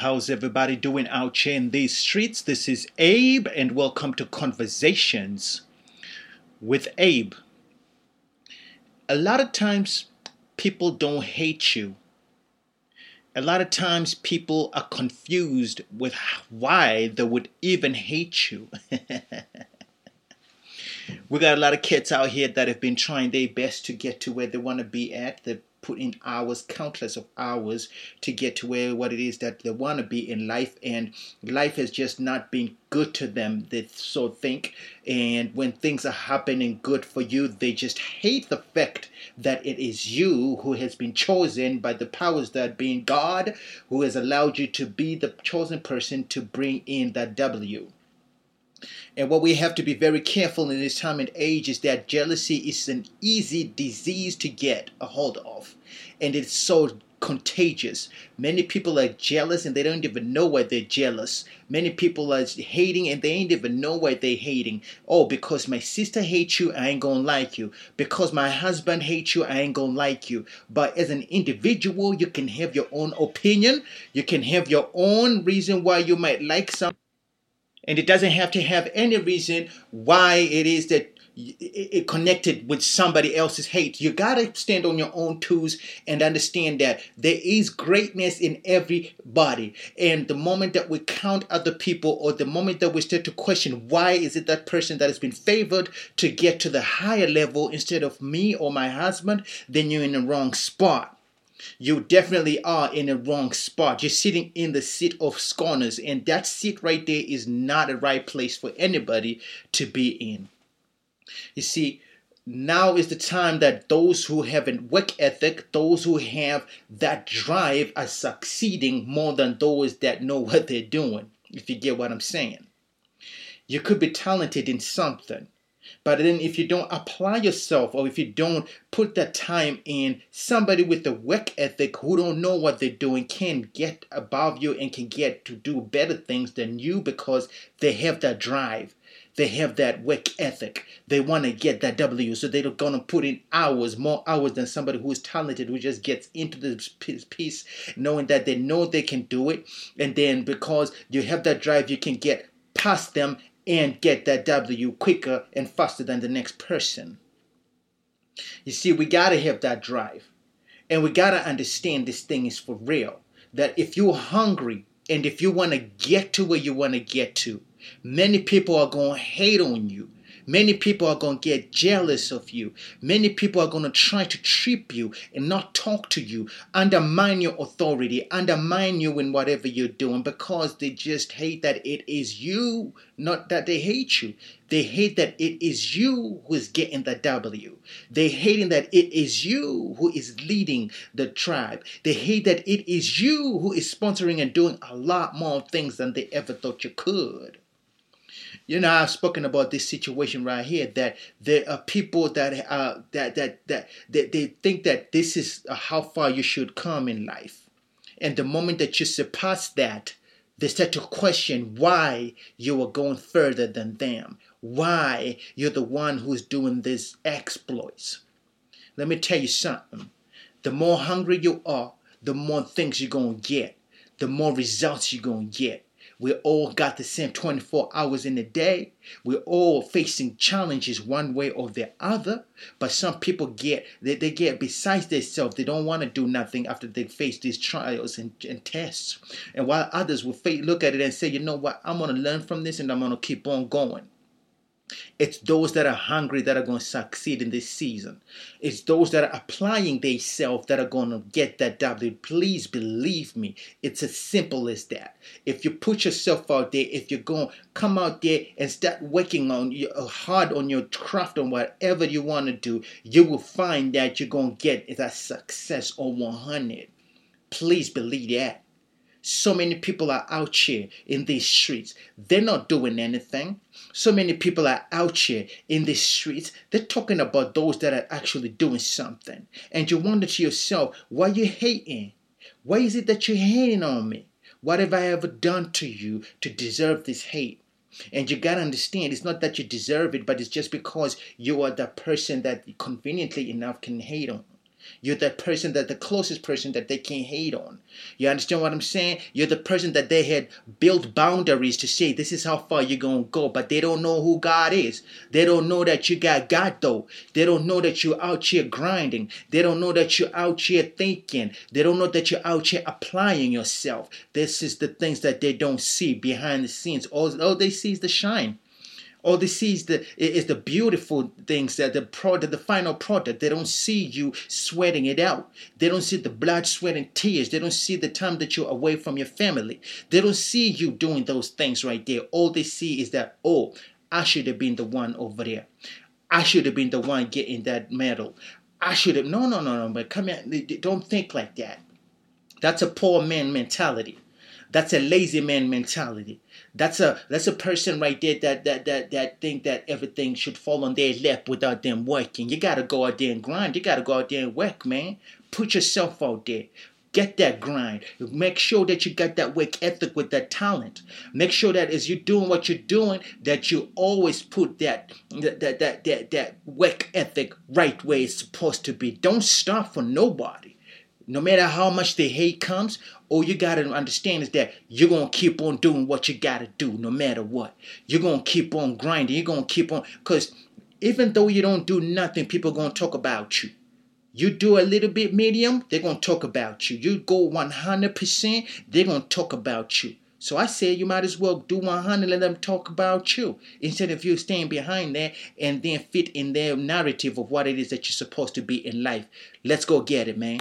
How's everybody doing out here in these streets? This is Abe, and welcome to Conversations with Abe. A lot of times, people don't hate you. A lot of times, people are confused with why they would even hate you. we got a lot of kids out here that have been trying their best to get to where they want to be at. They've put in hours, countless of hours to get to where what it is that they want to be in life, and life has just not been good to them. They so think, and when things are happening good for you, they just hate the fact that it is you who has been chosen by the powers that being God, who has allowed you to be the chosen person to bring in that W. And what we have to be very careful in this time and age is that jealousy is an easy disease to get a hold of. And it's so contagious. Many people are jealous and they don't even know why they're jealous. Many people are hating and they ain't even know why they're hating. Oh, because my sister hates you, I ain't gonna like you. Because my husband hates you, I ain't gonna like you. But as an individual, you can have your own opinion. You can have your own reason why you might like something and it doesn't have to have any reason why it is that it connected with somebody else's hate. You gotta stand on your own toes and understand that there is greatness in everybody. And the moment that we count other people, or the moment that we start to question why is it that person that has been favored to get to the higher level instead of me or my husband, then you're in the wrong spot you definitely are in a wrong spot. You're sitting in the seat of scorners, and that seat right there is not a right place for anybody to be in. You see, now is the time that those who have a work ethic, those who have that drive, are succeeding more than those that know what they're doing, if you get what I'm saying. You could be talented in something but then if you don't apply yourself or if you don't put that time in, somebody with the work ethic who don't know what they're doing can get above you and can get to do better things than you because they have that drive. They have that work ethic. They want to get that W. So they're going to put in hours, more hours than somebody who is talented, who just gets into this piece, knowing that they know they can do it. And then because you have that drive, you can get past them and get that W quicker and faster than the next person. You see, we got to have that drive. And we got to understand this thing is for real. That if you're hungry and if you want to get to where you want to get to, many people are to hate on you. Many people are going to get jealous of you. Many people are going to try to trip you and not talk to you, undermine your authority, undermine you in whatever you're doing because they just hate that it is you, not that they hate you. They hate that it is you who is getting the W. They hating that it is you who is leading the tribe. They hate that it is you who is sponsoring and doing a lot more things than they ever thought you could. You know, I've spoken about this situation right here that there are people that uh, that, that that they think that this is how far you should come in life, and the moment that you surpass that, they start to question why you are going further than them, why you're the one who's doing these exploits. Let me tell you something. The more hungry you are, the more things you're gonna get, the more results you're gonna get we all got the same 24 hours in a day. We're all facing challenges one way or the other. But some people get they, they get besides themselves. They don't want to do nothing after they face these trials and, and tests. And while others will look at it and say, you know what, I'm gonna learn from this and I'm gonna keep on going. It's those that are hungry that are going to succeed in this season. It's those that are applying themselves that are going to get that W. Please believe me. It's as simple as that. If you put yourself out there, if you're going to come out there and start working on your, uh, hard on your craft on whatever you want to do, you will find that you're going to get that success on 100. Please believe that. So many people are out here in these streets. They're not doing anything. So many people are out here in these streets. They're talking about those that are actually doing something. And you wonder to yourself, why you hating? Why is it that you're hating on me? What have I ever done to you to deserve this hate? And you gotta understand, it's not that you deserve it, but it's just because you are the person that conveniently enough can hate on. You're the person that the closest person that they can hate on. You understand what I'm saying? You're the person that they had built boundaries to say this is how far you're gonna go, but they don't know who God is. They don't know that you got God though. They don't know that you're out here grinding. They don't know that you're out here thinking. They don't know that you're out here applying yourself. This is the things that they don't see behind the scenes. All, all they see is the shine. All they see is the is the beautiful things that the product, the final product. They don't see you sweating it out. They don't see the blood, sweat, and tears. They don't see the time that you're away from your family. They don't see you doing those things right there. All they see is that oh, I should have been the one over there. I should have been the one getting that medal. I should have. No, no, no, no. But come here. Don't think like that. That's a poor man mentality. That's a lazy man mentality. That's a that's a person right there that that that that think that everything should fall on their lap without them working. You gotta go out there and grind. You gotta go out there and work, man. Put yourself out there. Get that grind. Make sure that you got that work ethic with that talent. Make sure that as you're doing what you're doing, that you always put that that that that that, that work ethic right where it's supposed to be. Don't stop for nobody. No matter how much the hate comes, all you got to understand is that you're to keep on doing what you got to do no matter what. You're to keep on grinding. You're to keep on, because even though you don't do nothing, people to talk about you. You do a little bit medium, they're to talk about you. You go 100%, they're to talk about you. So I say you might as well do 100 let them talk about you instead of you staying behind there and then fit in their narrative of what it is that you're supposed to be in life. Let's go get it, man.